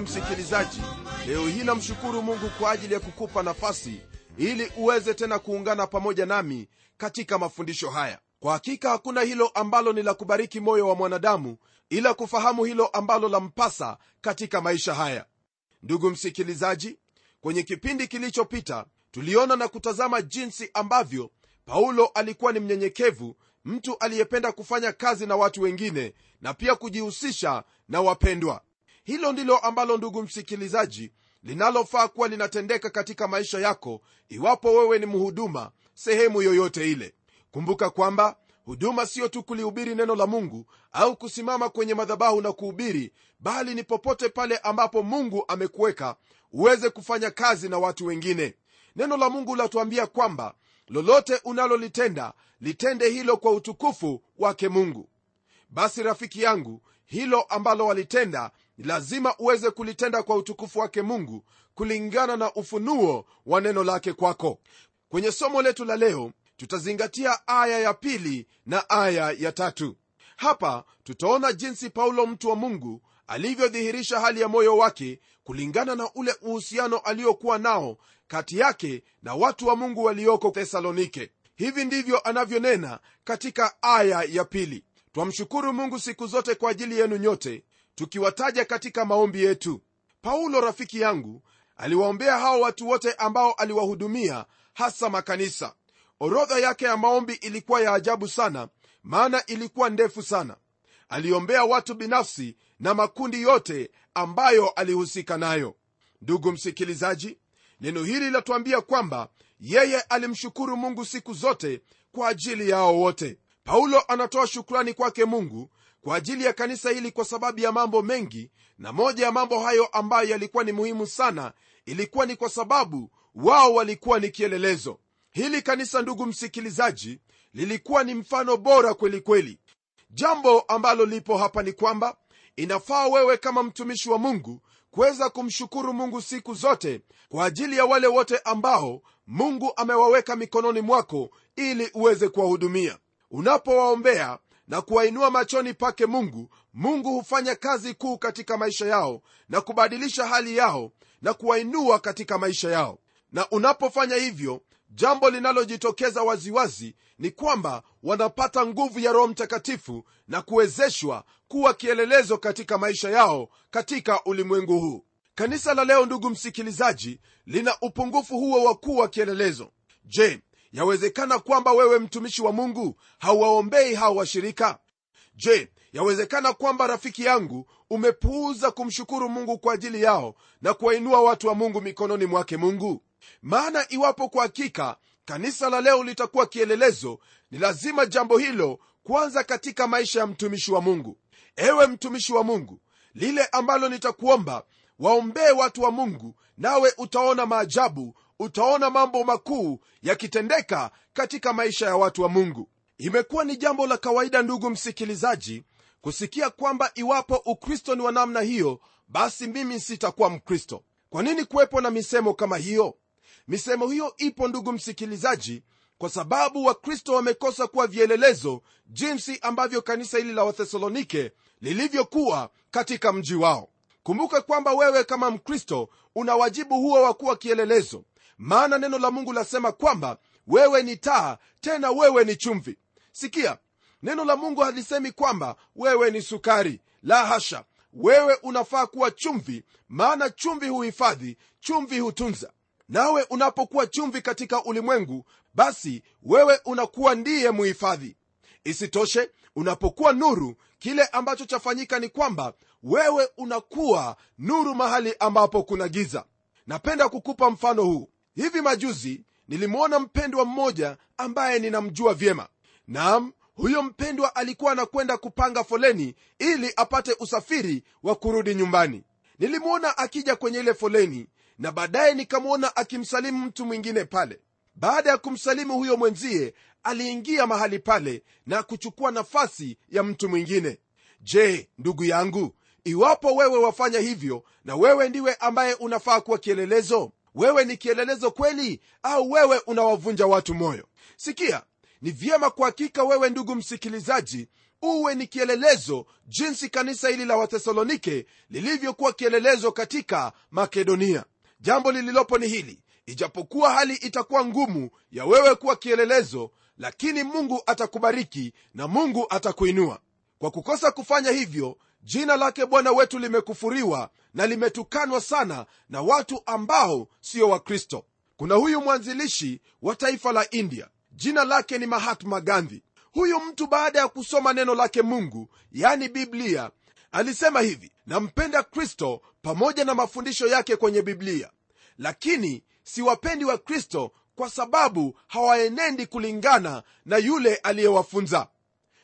ndugu msikilizaji leo hii namshukuru mungu kwa ajili ya kukupa nafasi ili uweze tena kuungana pamoja nami katika mafundisho haya. Kwa hakika hakuna hilo ambalo ni la kubariki moyo wa mwanadamu ila kufahamu hilo ambalo lampasa katika maisha haya. Ndugu msikilizaji kwenye kipindi kilichopita tuliona na kutazama jinsi ambavyo paulo alikuwa ni mnyenyekevu mtu aliyependa kufanya kazi na watu wengine na pia kujihusisha na wapendwa hilo ndilo ambalo ndugu msikilizaji linalofaa kuwa linatendeka katika maisha yako iwapo wewe ni mhuduma sehemu yoyote ile. Kumbuka kwamba huduma siyo tu kulihubiri neno la mungu au kusimama kwenye madhabahu na kuhubiri bali ni popote pale ambapo mungu amekuweka uweze kufanya kazi na watu wengine. Neno la mungu latuambia kwamba lolote unalolitenda litende hilo kwa utukufu wake mungu. Basi rafiki yangu hilo ambalo walitenda ni lazima uweze kulitenda kwa utukufu wake mungu kulingana na ufunuo wa neno lake kwako. Kwenye somo letu la leo tutazingatia aya ya pili na aya ya tatu. Hapa tutaona jinsi paulo mtu wa mungu alivyodhihirisha hali ya moyo wake kulingana na ule uhusiano aliokuwa nao kati yake na watu wa mungu walioko thesalonike hivi ndivyo anavyonena katika aya ya pili. Twamshukuru mungu siku zote kwa ajili yenu nyote tukiwataja katika maombi yetu. Paulo rafiki yangu aliwaombea hao watu wote ambao aliwahudumia hasa makanisa. Orodha yake ya maombi ilikuwa ya ajabu sana maana ilikuwa ndefu sana. Aliombea watu binafsi na makundi yote ambayo alihusika nayo. Ndugu msikilizaji neno hili latuambia kwamba yeye alimshukuru mungu siku zote kwa ajili yao wote. Paulo anatoa shukrani kwake mungu kwa ajili ya kanisa hili kwa sababu ya mambo mengi na moja ya mambo hayo ambayo yalikuwa ni muhimu sana ilikuwa ni kwa sababu wao walikuwa ni kielelezo. Hili kanisa ndugu msikilizaji lilikuwa ni mfano bora kweli kweli. Jambo ambalo lipo hapa ni kwamba inafaa wewe kama mtumishi wa mungu kuweza kumshukuru mungu siku zote kwa ajili ya wale wote ambao mungu amewaweka mikononi mwako ili uweze kuwahudumia. Unapowaombea na kuwainua machoni pake mungu mungu hufanya kazi kuu katika maisha yao na kubadilisha hali yao na kuwainua katika maisha yao. Na unapofanya hivyo jambo linalojitokeza waziwazi ni kwamba wanapata nguvu ya roho mtakatifu na kuwezeshwa kuwa kielelezo katika maisha yao katika ulimwengu huu. Kanisa la leo ndugu msikilizaji lina upungufu huo wa kuwa kielelezo. Je yawezekana kwamba wewe mtumishi wa mungu hauwaombei hao washirika? Je yawezekana kwamba rafiki yangu umepuuza kumshukuru mungu kwa ajili yao na kuwainua watu wa mungu mikononi mwake mungu? Maana iwapo kwa hakika kanisa la leo litakuwa kielelezo ni lazima jambo hilo kwanza katika maisha ya mtumishi wa mungu. Ewe mtumishi wa mungu lile ambalo nitakuomba waombee watu wa mungu nawe utaona maajabu utaona mambo makuu yakitendeka katika maisha ya watu wa mungu. Imekuwa ni jambo la kawaida ndugu msikilizaji kusikia kwamba iwapo ukristo ni wa namna hiyo basi mimi sitakuwa mkristo. Kwa nini kuwepo na misemo kama hiyo? Misemo hiyo ipo ndugu msikilizaji kwa sababu wakristo wamekosa kuwa vielelezo jinsi ambavyo kanisa hili la wathesalonike lilivyokuwa katika mji wao. Kumbuka kwamba wewe kama mkristo una wajibu huo wa kuwa kielelezo maana neno la mungu lasema kwamba wewe ni taa tena wewe ni chumvi. Sikia neno la mungu halisemi kwamba wewe ni sukari. La hasha wewe unafaa kuwa chumvi maana chumvi huhifadhi chumvi hutunza. Nawe unapokuwa chumvi katika ulimwengu basi wewe unakuwa ndiye muhifadhi. Isitoshe unapokuwa nuru kile ambacho chafanyika ni kwamba wewe unakuwa nuru mahali ambapo kuna giza. Napenda kukupa mfano huu hivi majuzi nilimwona mpendwa mmoja ambaye ninamjua vyema. Naam huyo mpendwa alikuwa anakwenda kupanga foleni ili apate usafiri wa kurudi nyumbani. Nilimwona akija kwenye ile foleni na baadaye nikamwona akimsalimu mtu mwingine pale. Baada ya kumsalimu huyo mwenzie aliingia mahali pale na kuchukua nafasi ya mtu mwingine. Je ndugu yangu iwapo wewe wafanya hivyo na wewe ndiwe ambaye unafaa kuwa kielelezo wewe ni kielelezo kweli au wewe unawavunja watu moyo? Sikia ni vyema kwa hakika wewe ndugu msikilizaji uwe ni kielelezo jinsi kanisa hili la wathesalonike lilivyokuwa kielelezo katika makedonia. Jambo lililopo ni hili ijapokuwa hali itakuwa ngumu ya wewe kuwa kielelezo lakini mungu atakubariki na mungu atakuinua. Kwa kukosa kufanya hivyo jina lake bwana wetu limekufuriwa na limetukanwa sana na watu ambao sio wakristo. Kuna huyu mwanzilishi wa taifa la india. Jina lake ni mahatma gandhi. Huyu mtu baada ya kusoma neno lake mungu yani biblia alisema hivi nampenda kristo pamoja na mafundisho yake kwenye biblia. Lakini siwapendi wa kristo kwa sababu hawaenendi kulingana na yule aliyewafunza.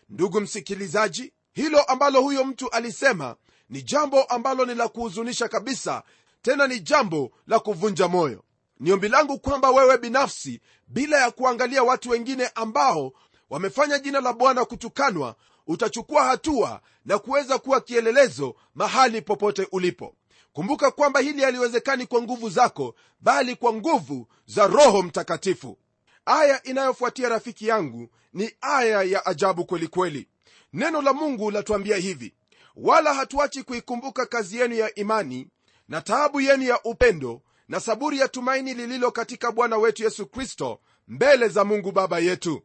Ndugu msikilizaji hilo ambalo huyo mtu alisema ni jambo ambalo ni la kuhuzunisha kabisa tena ni jambo la kuvunja moyo. Ni ombi langu kwamba wewe binafsi bila ya kuangalia watu wengine ambao wamefanya jina la bwana kutukanwa utachukua hatua na kuweza kuwa kielelezo mahali popote ulipo. Kumbuka kwamba hili haliwezekani kwa nguvu zako bali kwa nguvu za roho mtakatifu. Aya inayofuatia rafiki yangu ni aya ya ajabu kwelikweli kweli. Neno la mungu latuambia hivi wala hatuachi kuikumbuka kazi yenu ya imani na taabu yenu ya upendo na saburi ya tumaini lililo katika bwana wetu yesu kristo mbele za mungu baba yetu.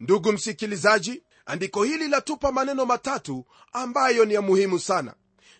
Ndugu msikilizaji andiko hili latupa maneno matatu ambayo ni ya muhimu sana.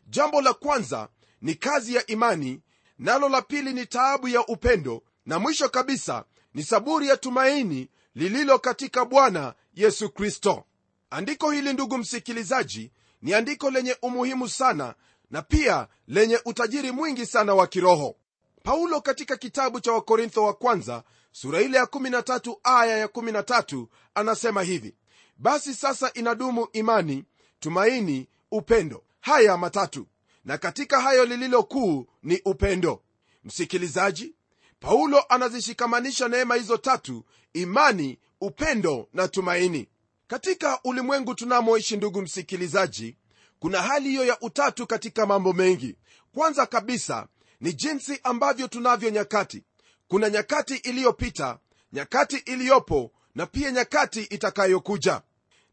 Jambo la kwanza ni kazi ya imani nalo la pili ni taabu ya upendo na mwisho kabisa ni saburi ya tumaini lililo katika bwana yesu kristo andiko hili ndugu msikilizaji ni andiko lenye umuhimu sana na pia lenye utajiri mwingi sana wa kiroho. Paulo katika kitabu cha wakorintho wa kwanza sura ile ya 13 aya ya 13 anasema hivi basi sasa inadumu imani tumaini upendo. Haya matatu. Na katika hayo lililo kuu ni upendo. Msikilizaji paulo anazishikamanisha neema hizo tatu imani upendo na tumaini katika ulimwengu tunamoishi ndugu msikilizaji kuna hali hiyo ya utatu katika mambo mengi. Kwanza kabisa ni jinsi ambavyo tunavyo nyakati. Kuna nyakati iliyopita nyakati iliyopo na pia nyakati itakayokuja.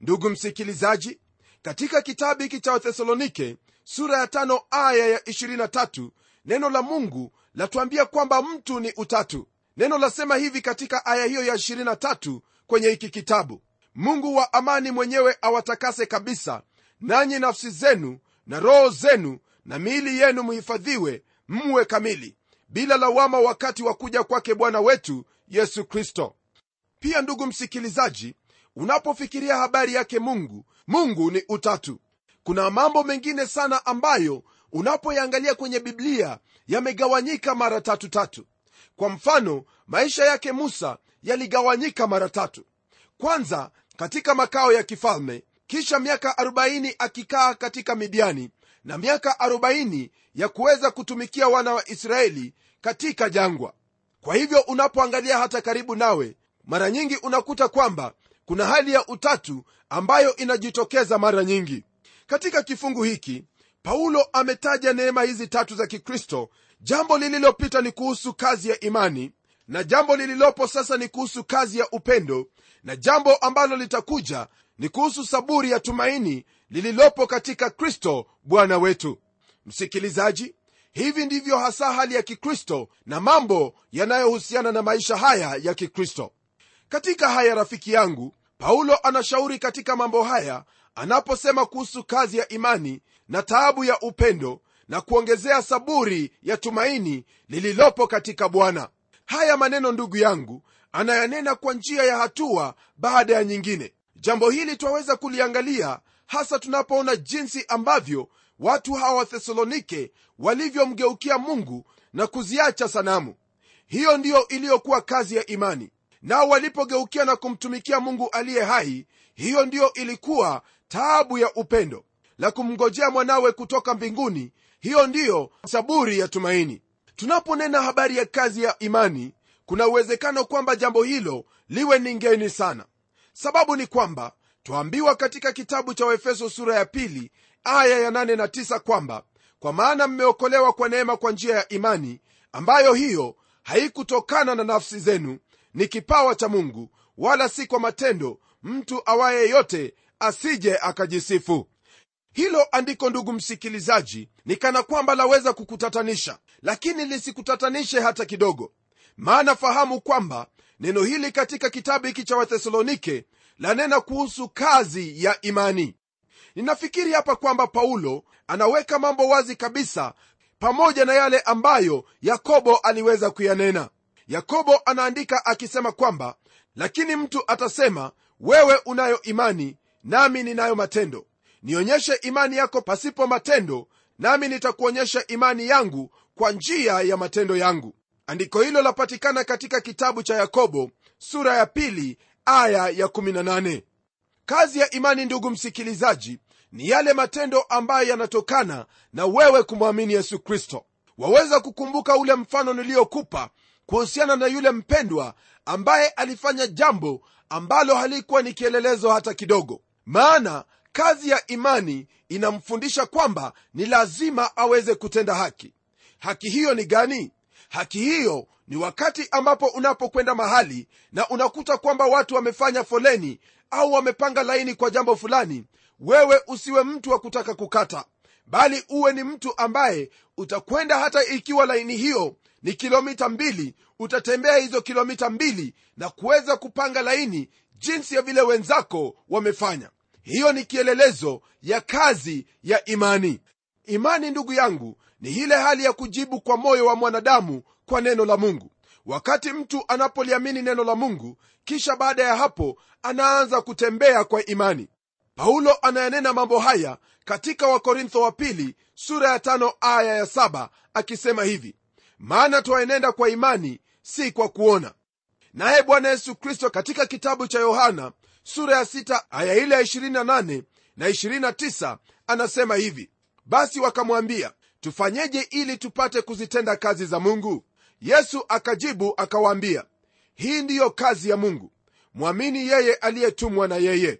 Ndugu msikilizaji katika kitabu hiki cha wathesalonike sura ya tano aya ya 23 neno la mungu latuambia kwamba mtu ni utatu. Neno lasema hivi katika aya hiyo ya 23 kwenye hiki kitabu mungu wa amani mwenyewe awatakase kabisa nanyi nafsi zenu na roho zenu na miili yenu muhifadhiwe mwe kamili bila lawama wakati wa kuja kwake bwana wetu yesu kristo. Pia ndugu msikilizaji unapofikiria habari yake mungu mungu ni utatu. Kuna mambo mengine sana ambayo unapoyangalia kwenye biblia yamegawanyika mara tatu tatu. Kwa mfano maisha yake musa yaligawanyika mara tatu. Kwanza katika makao ya kifalme kisha miaka 40 akikaa katika midiani na miaka 40 ya kuweza kutumikia wana wa israeli katika jangwa. Kwa hivyo unapoangalia hata karibu nawe mara nyingi unakuta kwamba kuna hali ya utatu ambayo inajitokeza mara nyingi. Katika kifungu hiki paulo ametaja neema hizi tatu za kikristo. Jambo lililopita ni kuhusu kazi ya imani na jambo lililopo sasa ni kuhusu kazi ya upendo na jambo ambalo litakuja ni kuhusu saburi ya tumaini lililopo katika kristo bwana wetu. Msikilizaji hivi ndivyo hasa hali ya kikristo na mambo yanayohusiana na maisha haya ya kikristo. Katika haya rafiki yangu paulo anashauri katika mambo haya anaposema kuhusu kazi ya imani na taabu ya upendo na kuongezea saburi ya tumaini lililopo katika bwana. Haya maneno ndugu yangu anayanena kwa njia ya hatua baada ya nyingine. Jambo hili twaweza kuliangalia hasa tunapoona jinsi ambavyo watu hawa wathesalonike walivyomgeukia mungu na kuziacha sanamu. Hiyo ndiyo iliyokuwa kazi ya imani. Nao walipogeukia na kumtumikia mungu aliye hai hiyo ndiyo ilikuwa taabu ya upendo. La kumngojea mwanawe kutoka mbinguni hiyo ndiyo saburi ya tumaini. Tunaponena habari ya kazi ya imani kuna uwezekano kwamba jambo hilo liwe ni ngeni sana. Sababu ni kwamba twaambiwa katika kitabu cha waefeso sura ya pili aya ya 8 na 9 kwamba kwa maana mmeokolewa kwa neema kwa njia ya imani ambayo hiyo haikutokana na nafsi zenu ni kipawa cha mungu wala si kwa matendo mtu awaye yote asije akajisifu. Hilo andiko ndugu msikilizaji ni kana kwamba laweza kukutatanisha. Lakini lisikutatanishe hata kidogo maana fahamu kwamba neno hili katika kitabu hiki cha wathesalonike lanena kuhusu kazi ya imani. Ninafikiri hapa kwamba paulo anaweka mambo wazi kabisa pamoja na yale ambayo yakobo aliweza kuyanena. Yakobo anaandika akisema kwamba lakini mtu atasema wewe unayo imani nami ninayo matendo. Nionyeshe imani yako pasipo matendo nami nitakuonyesha imani yangu kwa njia ya matendo yangu andiko hilo lapatikana katika kitabu cha yakobo sura ya pili aya ya 18 kazi ya imani ndugu msikilizaji ni yale matendo ambayo yanatokana na wewe kumwamini yesu kristo. Waweza kukumbuka ule mfano niliyokupa kuhusiana na yule mpendwa ambaye alifanya jambo ambalo halikuwa ni kielelezo hata kidogo. Maana kazi ya imani inamfundisha kwamba ni lazima aweze kutenda haki. Haki hiyo ni gani haki hiyo ni wakati ambapo unapokwenda mahali na unakuta kwamba watu wamefanya foleni au wamepanga laini kwa jambo fulani wewe usiwe mtu wa kutaka kukata bali uwe ni mtu ambaye utakwenda hata ikiwa laini hiyo ni kilomita mbili utatembea hizo kilomita mbili na kuweza kupanga laini jinsi ya vile wenzako wamefanya. Hiyo ni kielelezo ya kazi ya imani. Imani ndugu yangu ni ile hali ya kujibu kwa moyo wa mwanadamu kwa neno la mungu. Wakati mtu anapoliamini neno la mungu kisha baada ya hapo anaanza kutembea kwa imani. Paulo anayanena mambo haya katika wakorintho wa pili sura ya tano aya ya saba akisema hivi maana twaenenda kwa imani si kwa kuona. Naye bwana yesu kristo katika kitabu cha yohana sura ya 6 aya ile ya 28 na 29 anasema hivi basi wakamwambia tufanyeje ili tupate kuzitenda kazi za mungu? Yesu akajibu akawaambia hii ndiyo kazi ya mungu mwamini yeye aliyetumwa na yeye.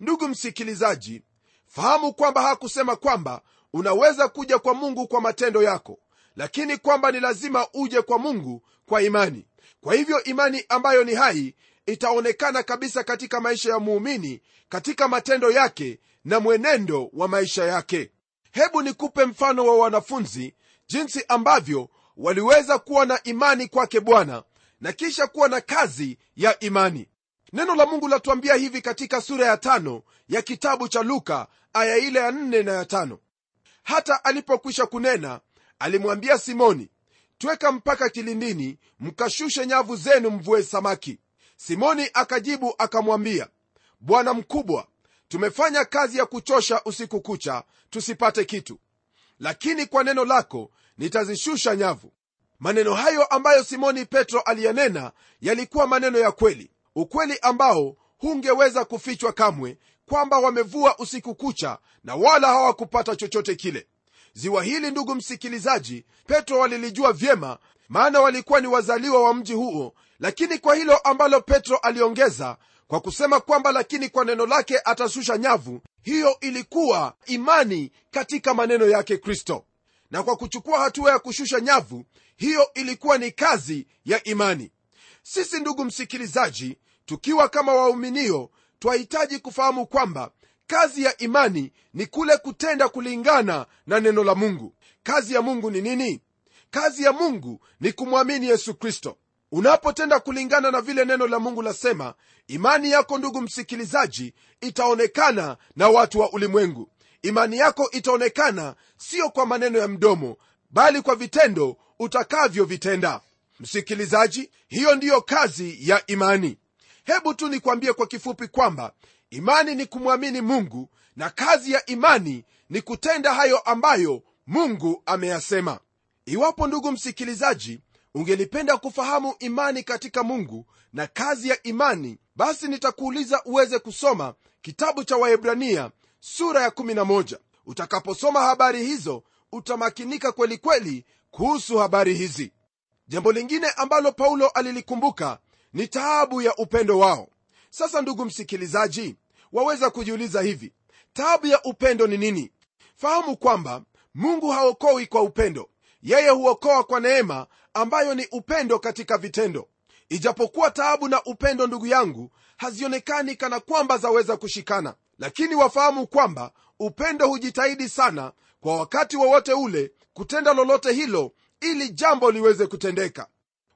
Ndugu msikilizaji fahamu kwamba hakusema kwamba unaweza kuja kwa mungu kwa matendo yako lakini kwamba ni lazima uje kwa mungu kwa imani. Kwa hivyo imani ambayo ni hai itaonekana kabisa katika maisha ya muumini katika matendo yake na mwenendo wa maisha yake hebu nikupe mfano wa wanafunzi jinsi ambavyo waliweza kuwa na imani kwake bwana na kisha kuwa na kazi ya imani. Neno la mungu latuambia hivi katika sura ya tano ya kitabu cha luka aya ile ya nne na ya tano. Hata alipokwisha kunena alimwambia simoni tweka mpaka kilindini mkashushe nyavu zenu mvue samaki. Simoni akajibu akamwambia bwana mkubwa tumefanya kazi ya kuchosha usiku kucha tusipate kitu. Lakini kwa neno lako nitazishusha nyavu. Maneno hayo ambayo simoni petro aliyanena yalikuwa maneno ya kweli. Ukweli ambao hungeweza kufichwa kamwe kwamba wamevua usiku kucha na wala hawakupata chochote kile. Ziwa hili ndugu msikilizaji petro walilijua vyema maana walikuwa ni wazaliwa wa mji huo lakini kwa hilo ambalo petro aliongeza kwa kusema kwamba lakini kwa neno lake atashusha nyavu hiyo ilikuwa imani katika maneno yake kristo. Na kwa kuchukua hatua ya kushusha nyavu hiyo ilikuwa ni kazi ya imani. Sisi ndugu msikilizaji tukiwa kama wauminio twahitaji kufahamu kwamba kazi ya imani ni kule kutenda kulingana na neno la mungu. Kazi ya mungu ni nini? Kazi ya mungu ni kumwamini yesu kristo unapotenda kulingana na vile neno la mungu lasema imani yako ndugu msikilizaji itaonekana na watu wa ulimwengu. Imani yako itaonekana siyo kwa maneno ya mdomo bali kwa vitendo utakavyovitenda. Msikilizaji hiyo ndiyo kazi ya imani. Hebu tu nikwambie kwa kifupi kwamba imani ni kumwamini mungu na kazi ya imani ni kutenda hayo ambayo mungu ameyasema. Iwapo ndugu msikilizaji ungelipenda kufahamu imani katika mungu na kazi ya imani basi nitakuuliza uweze kusoma kitabu cha waebrania sura ya 11 utakaposoma habari hizo utamakinika kwelikweli kweli kuhusu habari hizi. Jambo lingine ambalo paulo alilikumbuka ni taabu ya upendo wao. Sasa ndugu msikilizaji waweza kujiuliza hivi taabu ya upendo ni nini? Fahamu kwamba mungu haokoi kwa upendo. Yeye huokoa kwa neema ambayo ni upendo katika vitendo. Ijapokuwa taabu na upendo ndugu yangu hazionekani kana kwamba zaweza kushikana. Lakini wafahamu kwamba upendo hujitahidi sana kwa wakati wowote wa ule kutenda lolote hilo ili jambo liweze kutendeka.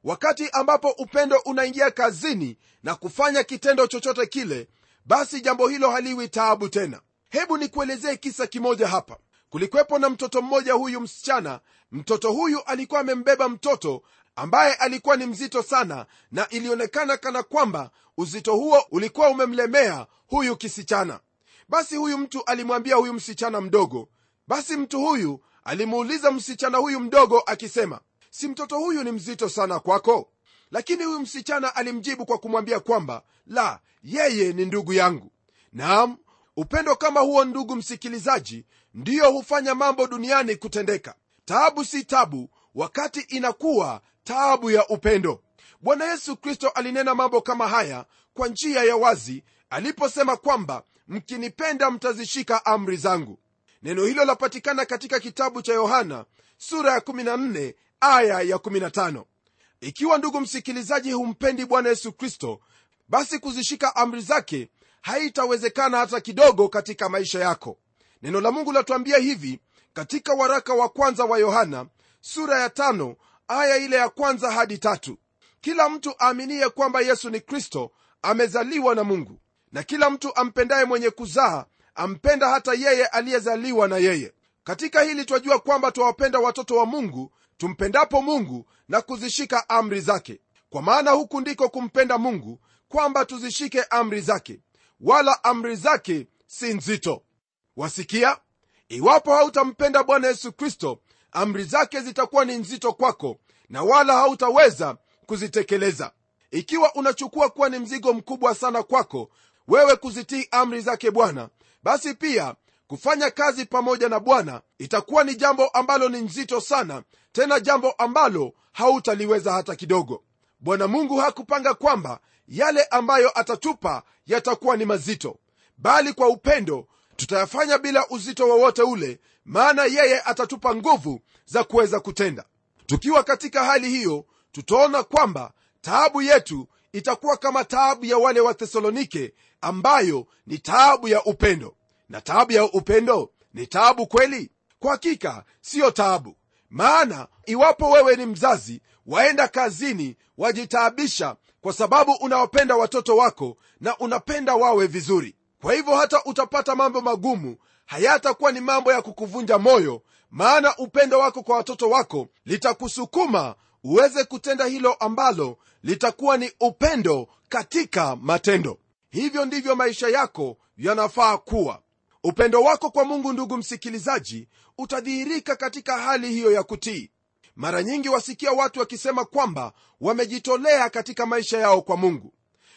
Wakati ambapo upendo unaingia kazini na kufanya kitendo chochote kile basi jambo hilo haliwi taabu tena. Hebu nikuelezee kisa kimoja hapa kulikwepo na mtoto mmoja huyu msichana. Mtoto huyu alikuwa amembeba mtoto ambaye alikuwa ni mzito sana na ilionekana kana kwamba uzito huo ulikuwa umemlemea huyu kisichana. Basi huyu mtu alimwambia huyu msichana mdogo. Basi mtu huyu alimuuliza msichana huyu mdogo akisema si mtoto huyu ni mzito sana kwako? Lakini huyu msichana alimjibu kwa kumwambia kwamba la yeye ni ndugu yangu. Naam upendo kama huo ndugu msikilizaji ndiyo hufanya mambo duniani kutendeka. Taabu si tabu wakati inakuwa taabu ya upendo. Bwana yesu kristo alinena mambo kama haya kwa njia ya wazi aliposema kwamba mkinipenda mtazishika amri zangu. Neno hilo lapatikana katika kitabu cha yohana sura ya 14 aya ya 15 ikiwa ndugu msikilizaji humpendi bwana yesu kristo basi kuzishika amri zake haitawezekana hata kidogo katika maisha yako. Neno la mungu latuambia hivi katika waraka wa kwanza wa yohana sura ya tano aya ile ya kwanza hadi tatu. Kila mtu aaminiye kwamba yesu ni kristo amezaliwa na mungu. Na kila mtu ampendaye mwenye kuzaa ampenda hata yeye aliyezaliwa na yeye. Katika hili twajua kwamba twawapenda watoto wa mungu tumpendapo mungu na kuzishika amri zake. Kwa maana huku ndiko kumpenda mungu kwamba tuzishike amri zake wala amri zake si nzito. Wasikia iwapo hautampenda bwana yesu kristo amri zake zitakuwa ni nzito kwako na wala hautaweza kuzitekeleza. Ikiwa unachukua kuwa ni mzigo mkubwa sana kwako wewe kuzitii amri zake bwana basi pia kufanya kazi pamoja na bwana itakuwa ni jambo ambalo ni nzito sana tena jambo ambalo hautaliweza hata kidogo. Bwana mungu hakupanga kwamba yale ambayo atatupa yatakuwa ni mazito bali kwa upendo tutayafanya bila uzito wowote ule maana yeye atatupa nguvu za kuweza kutenda. Tukiwa katika hali hiyo tutaona kwamba taabu yetu itakuwa kama taabu ya wale wa thesalonike ambayo ni taabu ya upendo. Na taabu ya upendo ni taabu kweli? Kwa hakika siyo taabu. Maana iwapo wewe ni mzazi waenda kazini wajitaabisha kwa sababu unawapenda watoto wako na unapenda wawe vizuri. Kwa hivyo hata utapata mambo magumu hayatakuwa ni mambo ya kukuvunja moyo maana upendo wako kwa watoto wako litakusukuma uweze kutenda hilo ambalo litakuwa ni upendo katika matendo. Hivyo ndivyo maisha yako yanafaa kuwa. Upendo wako kwa mungu ndugu msikilizaji utadhihirika katika hali hiyo ya kutii mara nyingi wasikia watu wakisema kwamba wamejitolea katika maisha yao kwa mungu.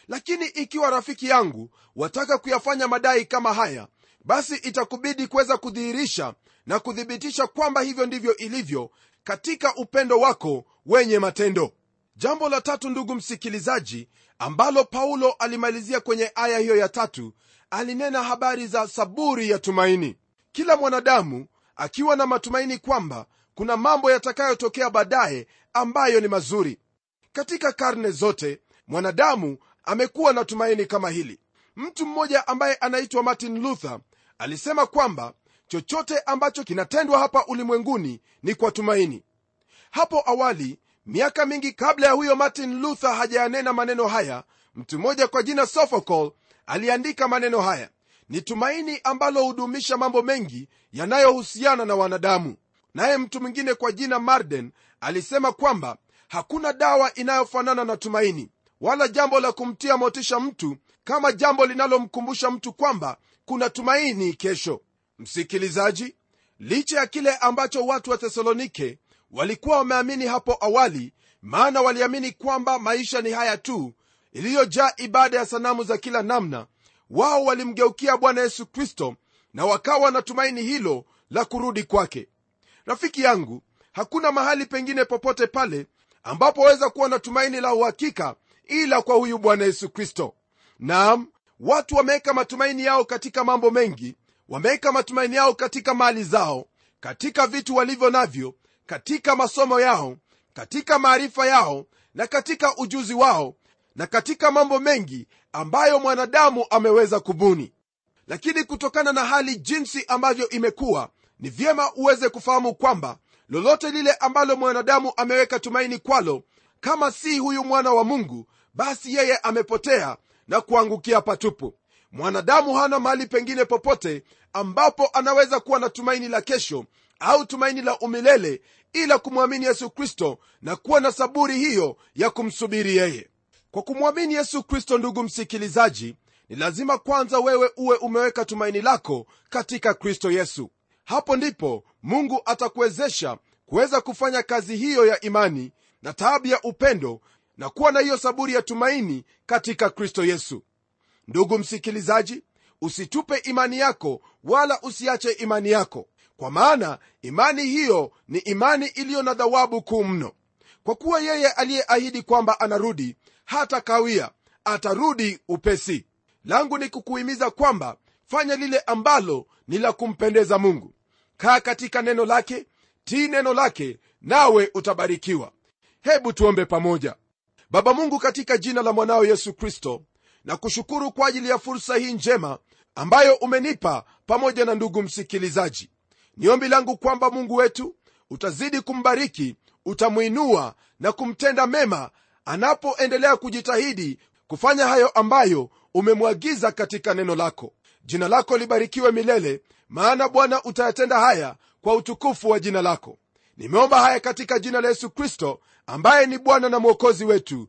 Lakini ikiwa rafiki yangu wataka kuyafanya madai kama haya basi itakubidi kuweza kudhihirisha na kuthibitisha kwamba hivyo ndivyo ilivyo katika upendo wako wenye matendo. Jambo la tatu ndugu msikilizaji ambalo paulo alimalizia kwenye aya hiyo ya tatu alinena habari za saburi ya tumaini. Kila mwanadamu akiwa na matumaini kwamba kuna mambo yatakayotokea baadaye ambayo ni mazuri. Katika karne zote mwanadamu amekuwa na tumaini kama hili. Mtu mmoja ambaye anaitwa martin luther alisema kwamba chochote ambacho kinatendwa hapa ulimwenguni ni kwa tumaini. Hapo awali miaka mingi kabla ya huyo martin luther hajayanena maneno haya mtu mmoja kwa jina sophocles aliandika maneno haya. Ni tumaini ambalo hudumisha mambo mengi yanayohusiana na wanadamu naye mtu mwingine kwa jina marden alisema kwamba hakuna dawa inayofanana na tumaini wala jambo la kumtia motisha mtu kama jambo linalomkumbusha mtu kwamba kuna tumaini kesho. Msikilizaji licha ya kile ambacho watu wa thesalonike walikuwa wameamini hapo awali maana waliamini kwamba maisha ni haya tu iliyojaa ibada ya sanamu za kila namna wao walimgeukia bwana yesu kristo na wakawa na tumaini hilo la kurudi kwake rafiki yangu hakuna mahali pengine popote pale ambapo waweza kuwa na tumaini la uhakika ila kwa huyu bwana yesu kristo. Naam watu wameweka matumaini yao katika mambo mengi wameweka matumaini yao katika mali zao katika vitu walivyo navyo katika masomo yao katika maarifa yao na katika ujuzi wao na katika mambo mengi ambayo mwanadamu ameweza kubuni. Lakini kutokana na hali jinsi ambavyo imekuwa ni vyema uweze kufahamu kwamba lolote lile ambalo mwanadamu ameweka tumaini kwalo kama si huyu mwana wa mungu basi yeye amepotea na kuangukia patupu. Mwanadamu hana mahali pengine popote ambapo anaweza kuwa na tumaini la kesho au tumaini la umilele ila kumwamini yesu kristo na kuwa na saburi hiyo ya kumsubiri yeye. Kwa kumwamini yesu kristo ndugu msikilizaji ni lazima kwanza wewe uwe umeweka tumaini lako katika kristo yesu hapo ndipo mungu atakuwezesha kuweza kufanya kazi hiyo ya imani na taabu ya upendo na kuwa na hiyo saburi ya tumaini katika kristo yesu. Ndugu msikilizaji usitupe imani yako wala usiache imani yako kwa maana imani hiyo ni imani iliyo na dhawabu kuu mno. Kwa kuwa yeye aliyeahidi kwamba anarudi hata kawia atarudi upesi. Langu ni kukuhimiza kwamba fanya lile ambalo ni la kumpendeza mungu. Kaa katika neno lake tii neno lake nawe utabarikiwa. Hebu tuombe pamoja. Baba mungu katika jina la mwanao yesu kristo na kushukuru kwa ajili ya fursa hii njema ambayo umenipa pamoja na ndugu msikilizaji. Ni ombi langu kwamba mungu wetu utazidi kumbariki utamwinua na kumtenda mema anapoendelea kujitahidi kufanya hayo ambayo umemwagiza katika neno lako jina lako libarikiwe milele maana bwana utayatenda haya kwa utukufu wa jina lako. Nimeomba haya katika jina la yesu kristo ambaye ni bwana na mwokozi wetu.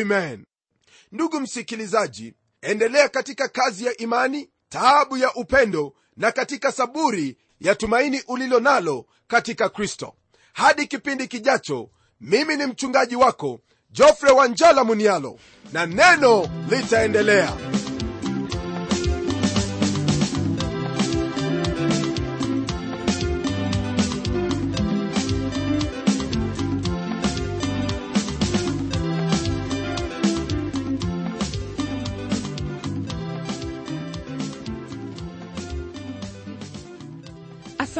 Amen. Ndugu msikilizaji endelea katika kazi ya imani taabu ya upendo na katika saburi ya tumaini ulilo nalo katika kristo. Hadi kipindi kijacho mimi ni mchungaji wako jofre wanjala munialo na neno litaendelea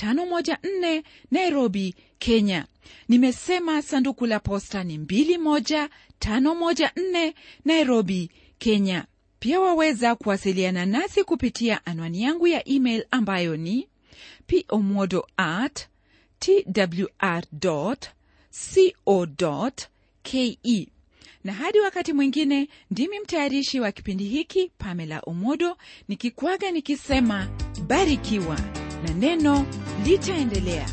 21514 nairobi kenya. Nimesema sanduku la posta ni 21514 nairobi kenya. Pia waweza kuwasiliana nasi kupitia anwani yangu ya email ambayo ni pomodo at twr co ke na hadi wakati mwingine ndimi mtayarishi wa kipindi hiki pamela Omodo nikikwaga nikisema barikiwa na neno litaendelea